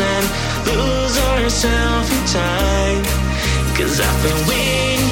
And lose ourselves in time. Cause I've been waiting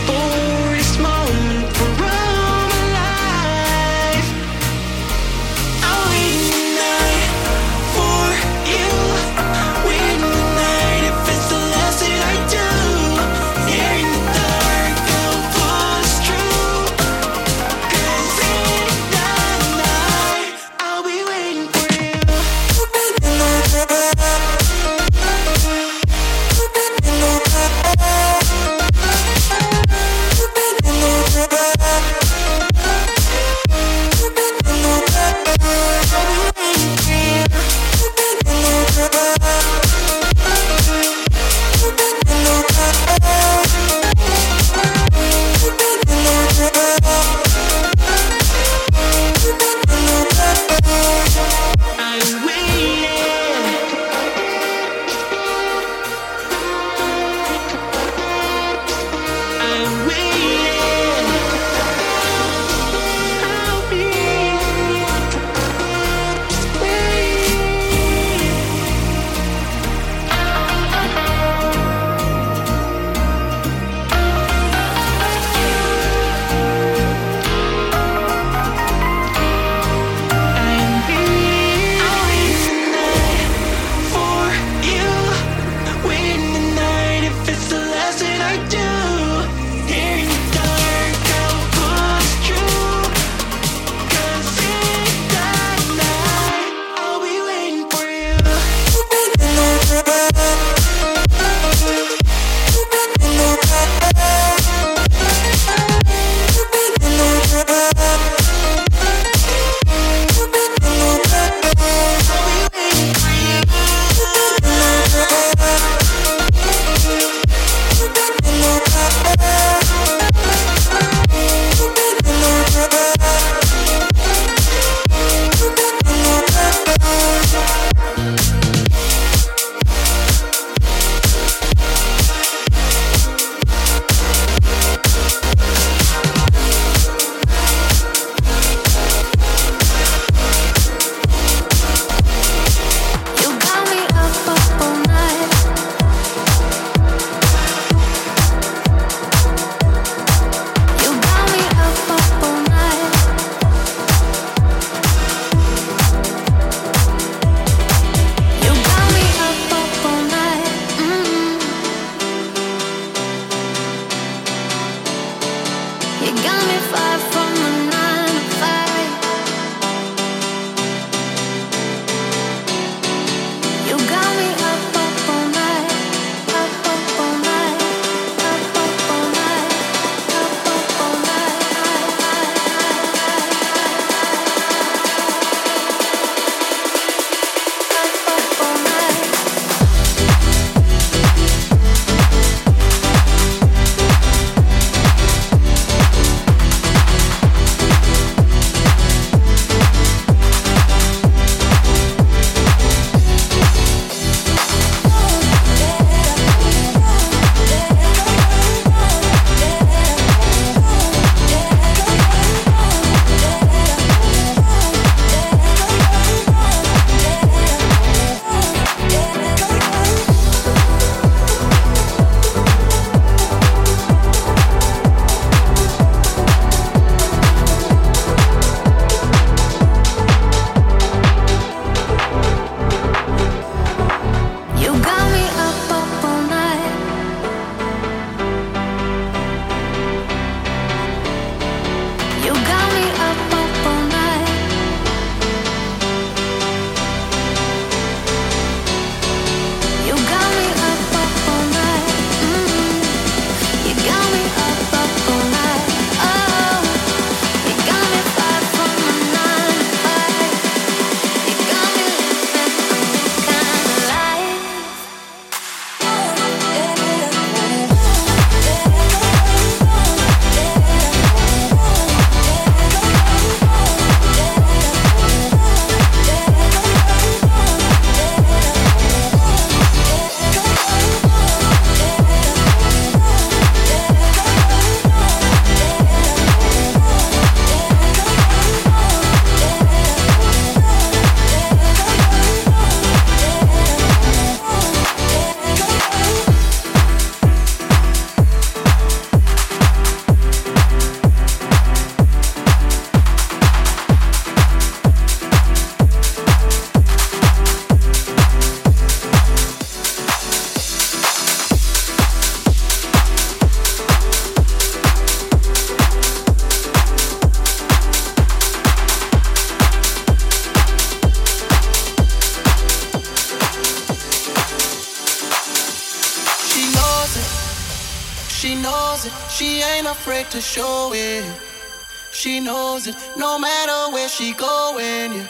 knows it. No matter where she going, yeah.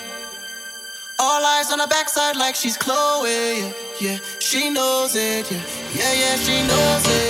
All eyes on her backside like she's Chloe, yeah, yeah. She knows it, yeah, yeah, yeah. She knows it.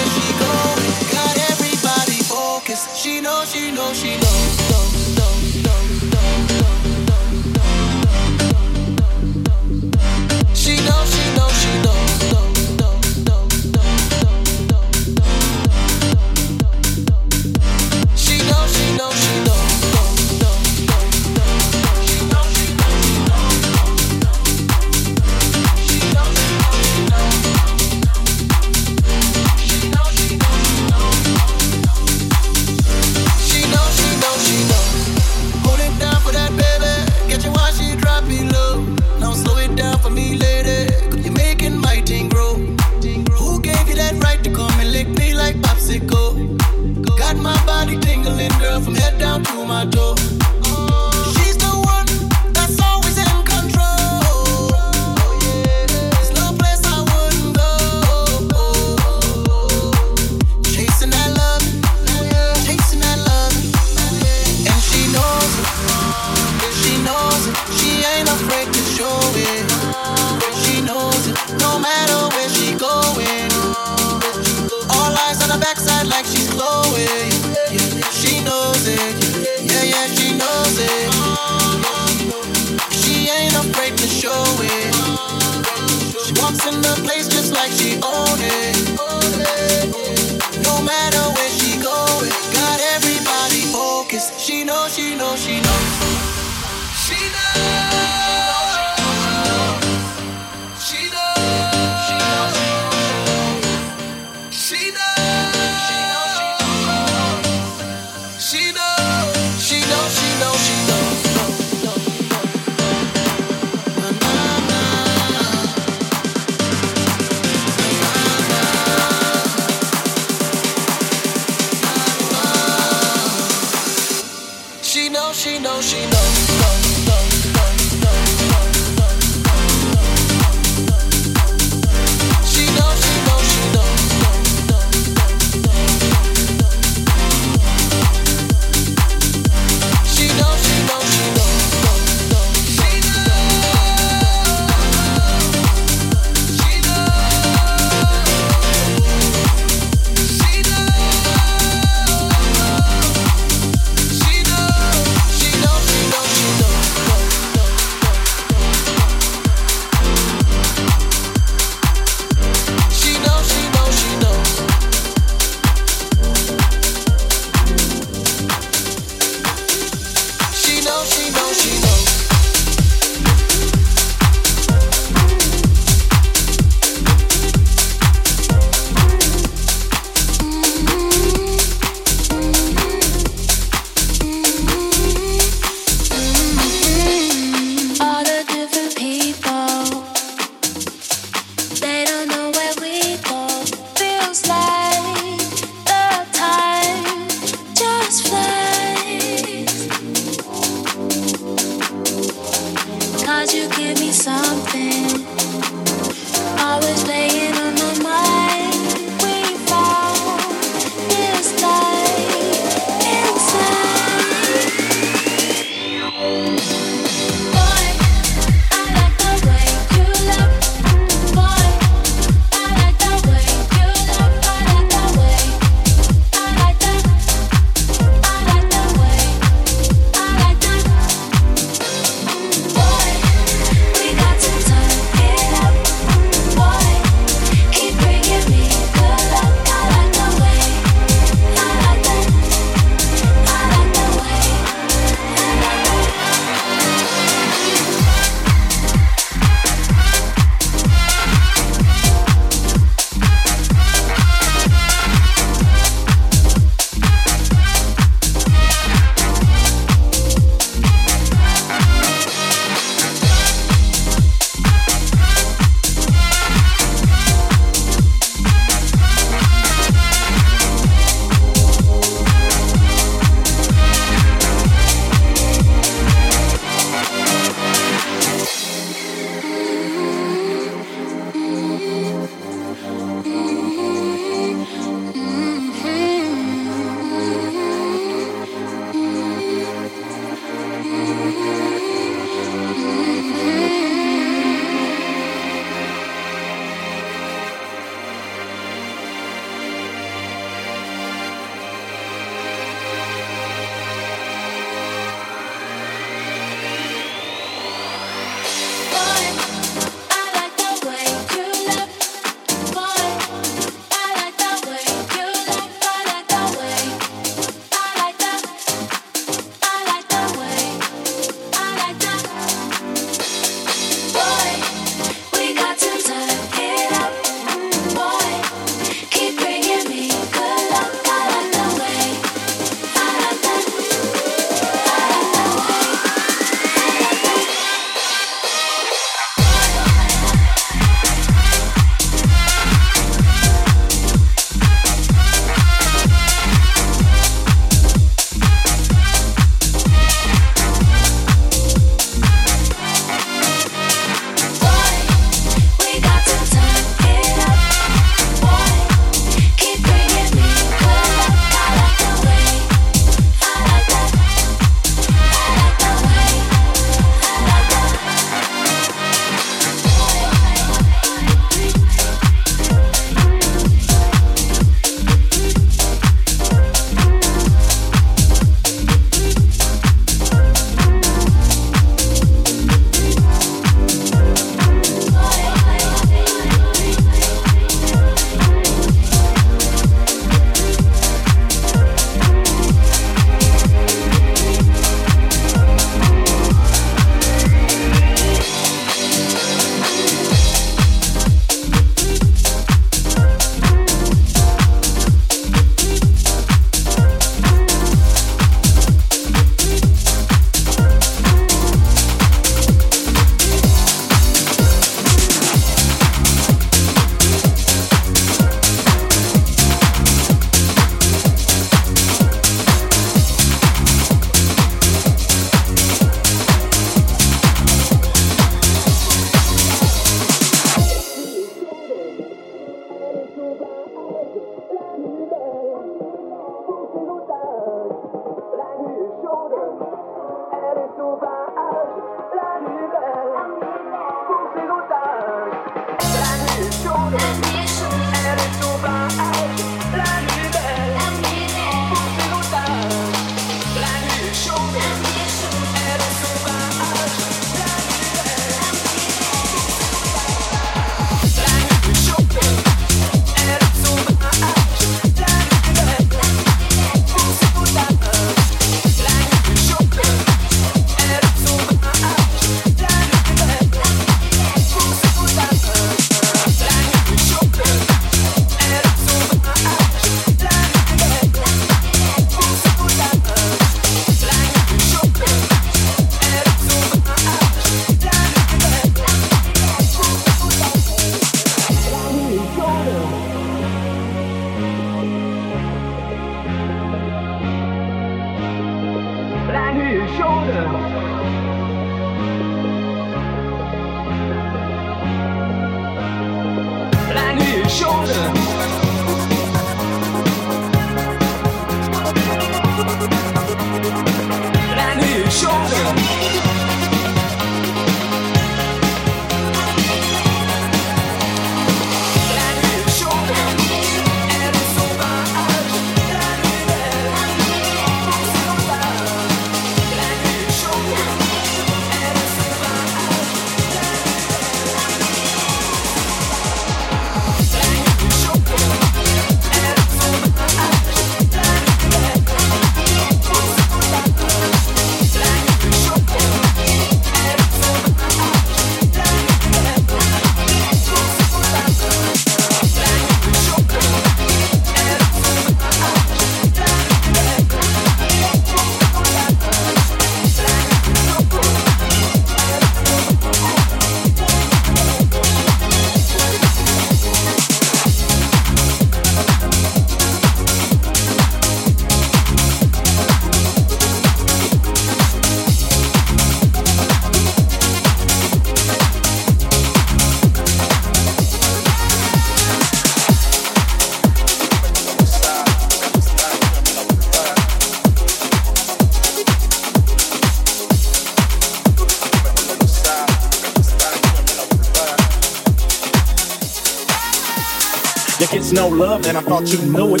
No love, and I thought you knew it.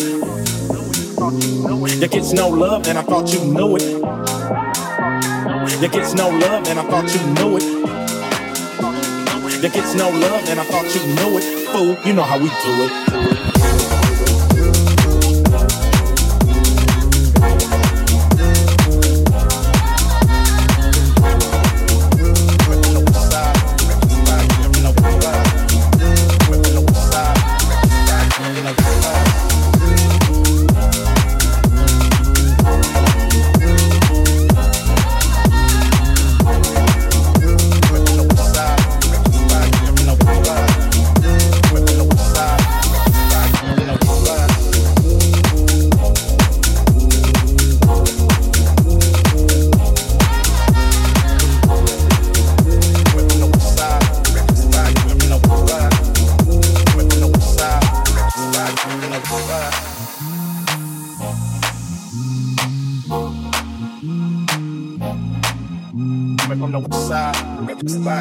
You gets no love, and I thought you knew it. You gets no love, and I thought you knew it. You gets no love, and I thought you knew it. Fool, you know how we do it.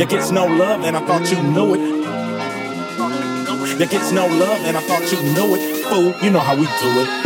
You gets no love, and I thought you knew it. You gets no love, and I thought you knew it. Fool, you know how we do it.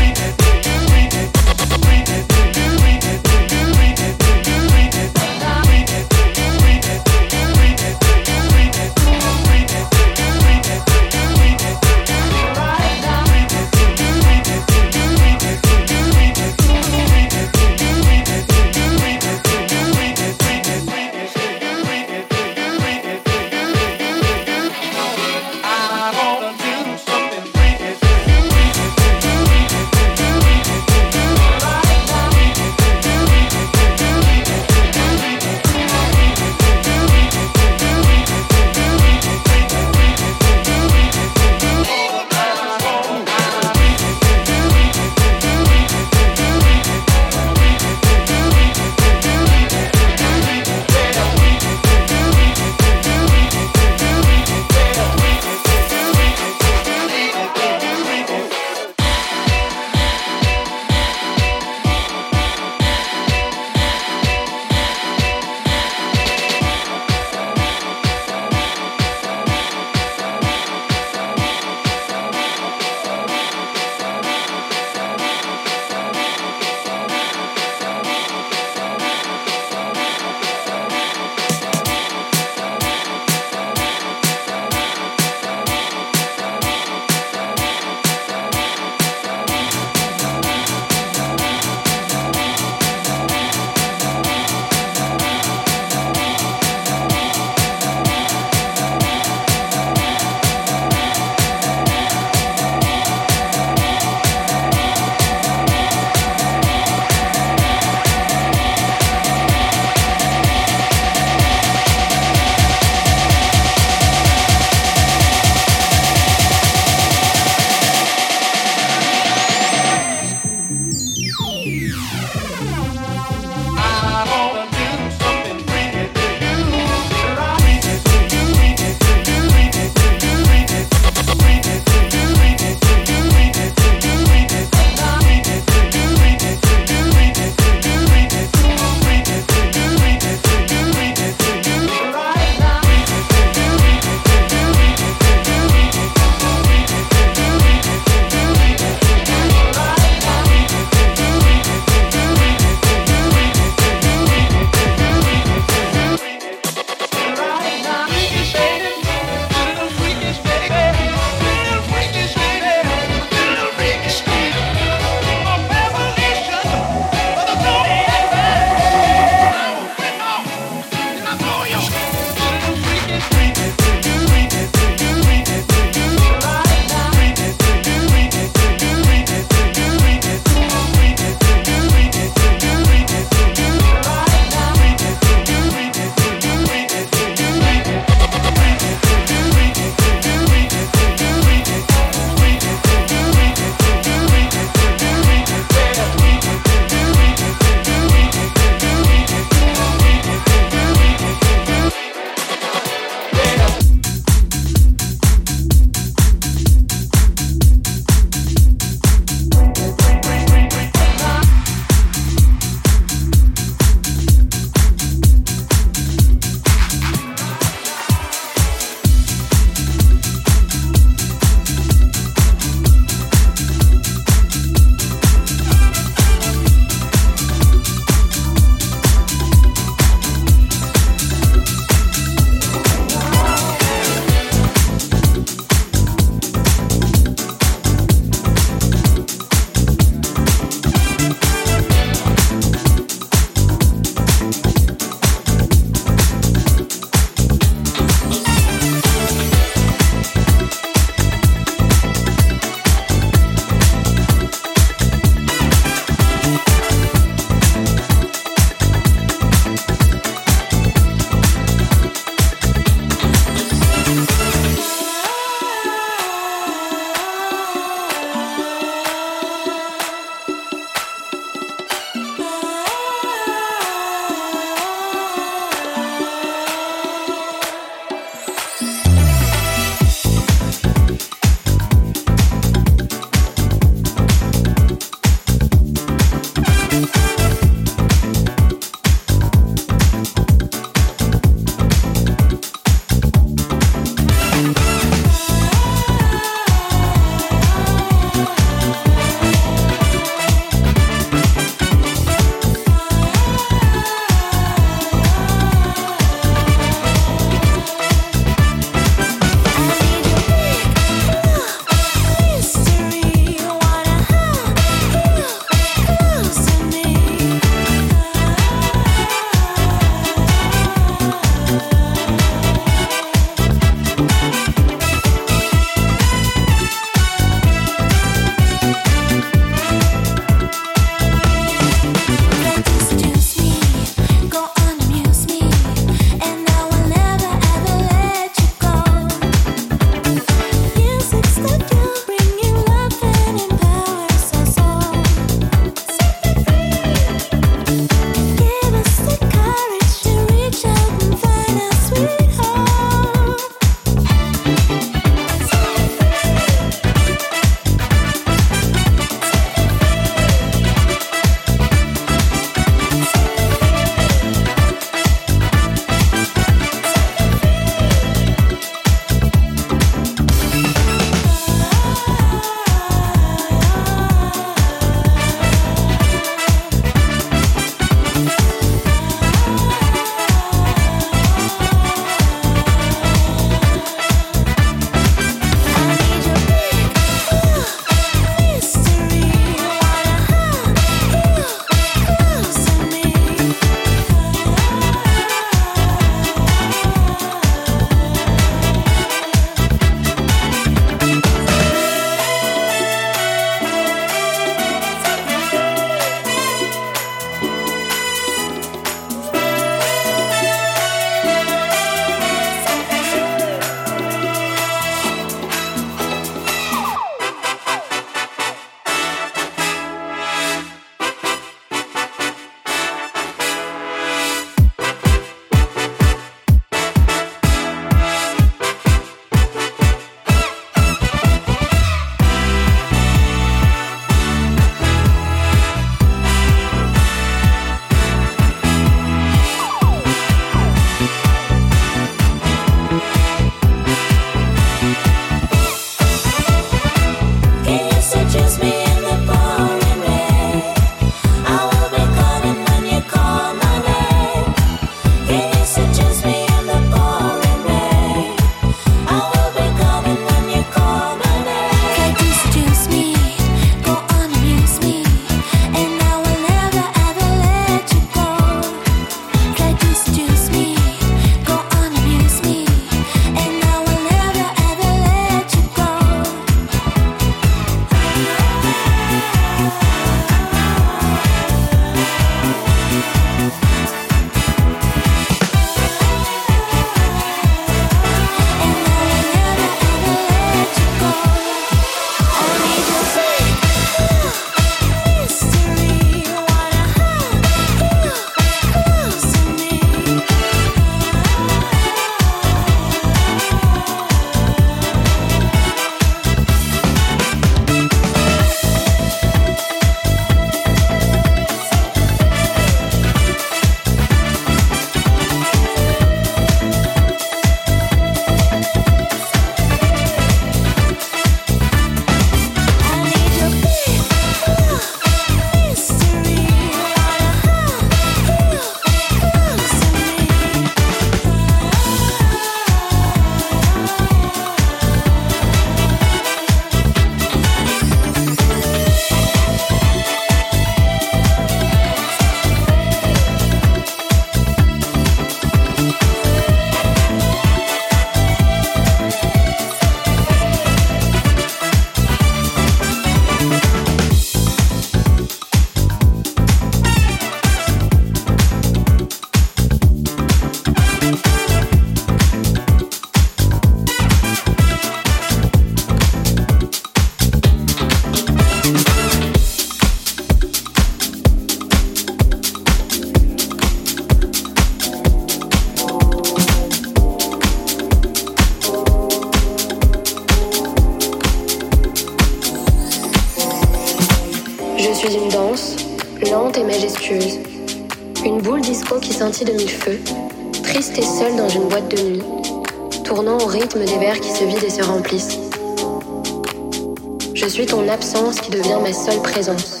Seule présence.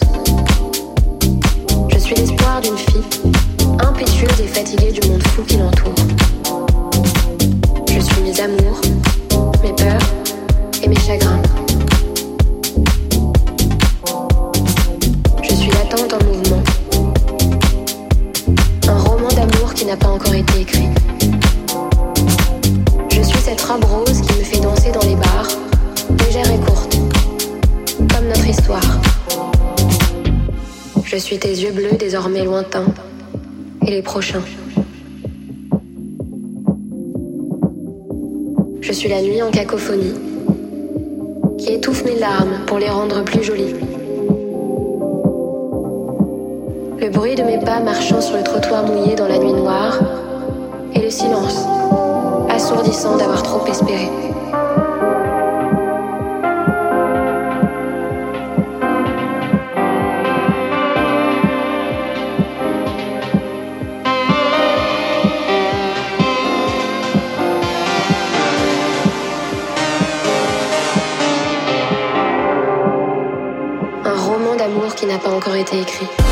Je suis l'espoir d'une fille, impétueuse et fatiguée du monde fou qui l'entoure. Je suis mes amours, mes peurs et mes chagrins. Je suis l'attente en mouvement. Un roman d'amour qui n'a pas encore été écrit. Je suis cette robe rose qui me fait danser dans les bars, légère et courte, notre histoire. Je suis tes yeux bleus désormais lointains et les prochains. Je suis la nuit en cacophonie qui étouffe mes larmes pour les rendre plus jolies. Le bruit de mes pas marchant sur le trottoir mouillé dans la nuit noire et le silence assourdissant d'avoir trop espéré. Été écrit.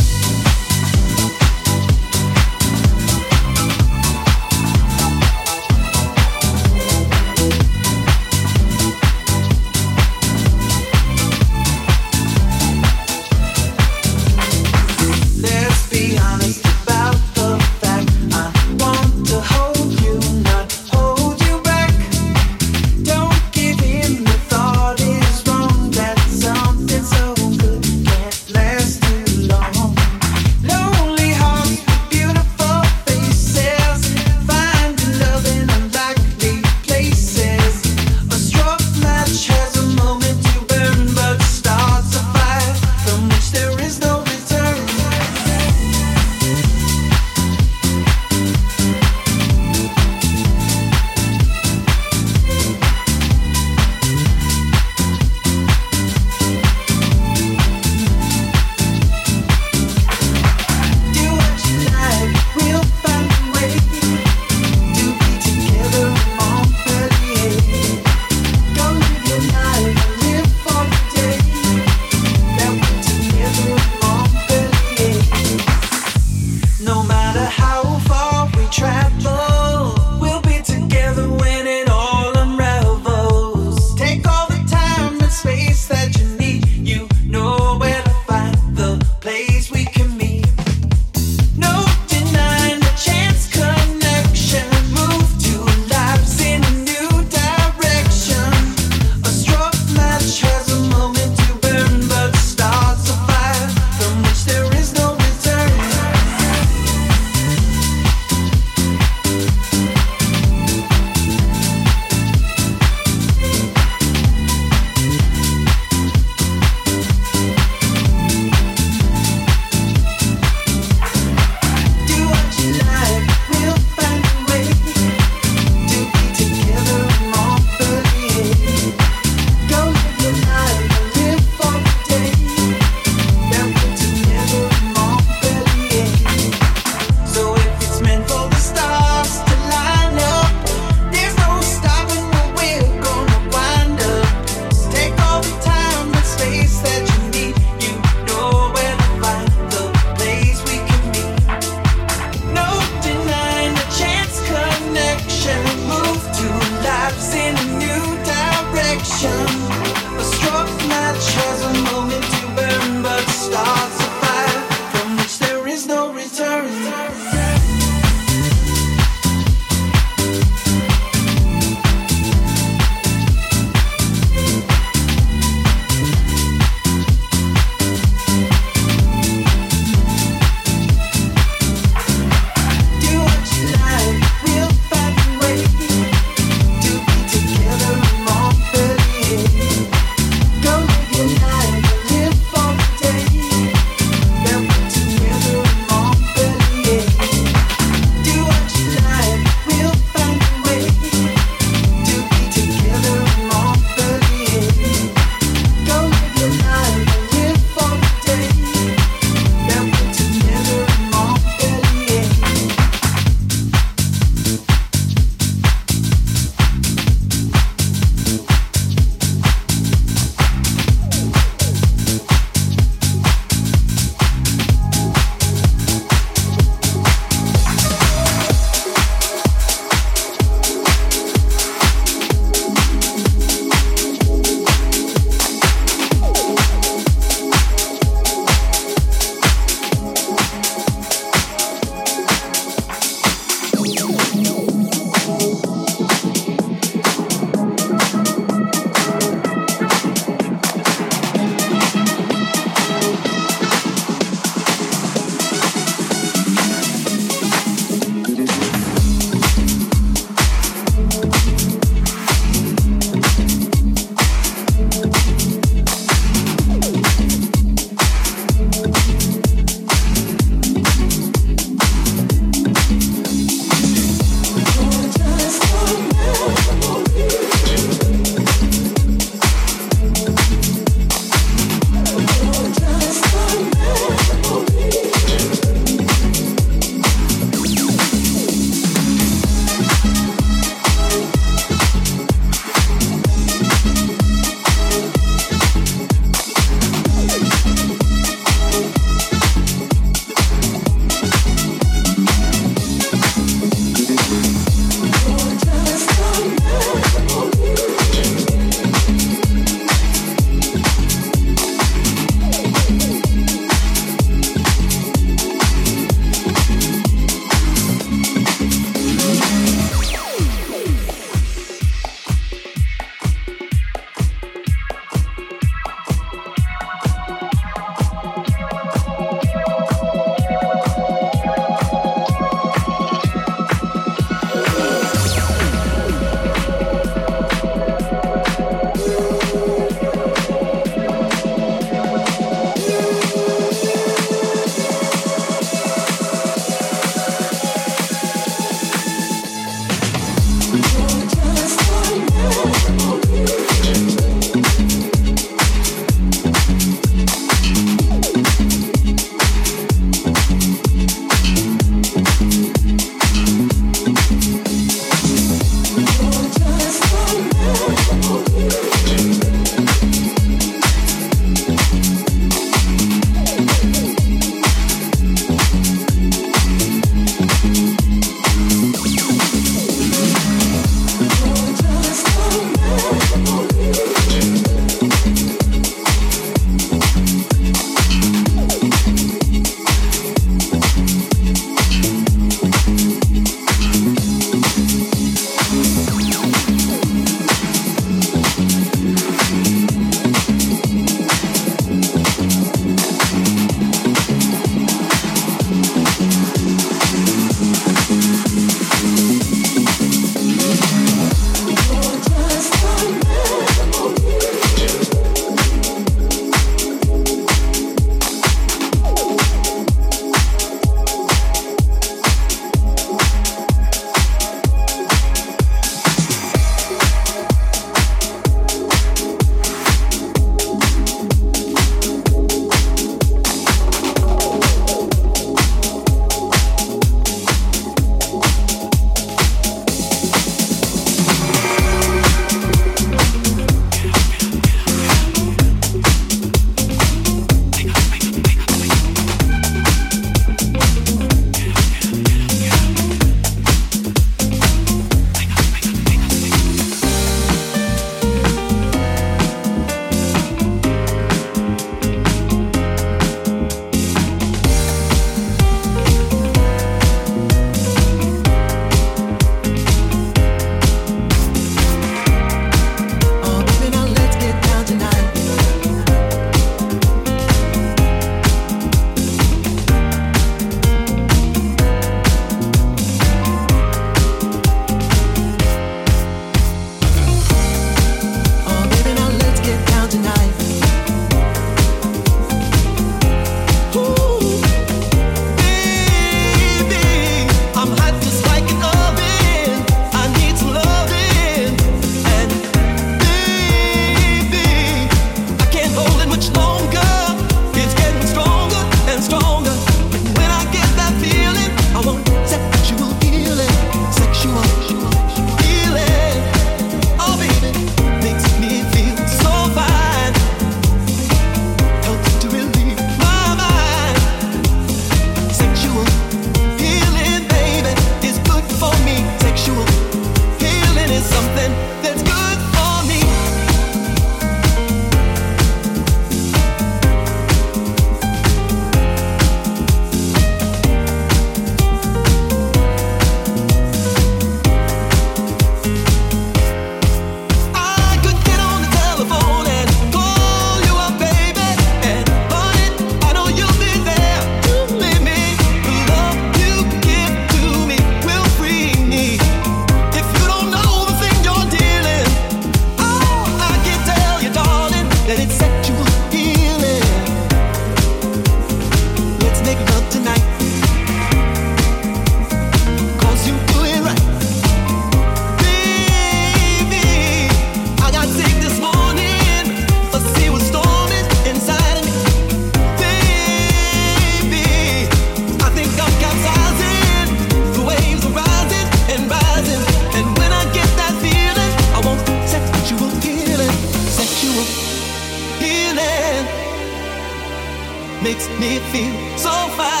Makes me feel so fine.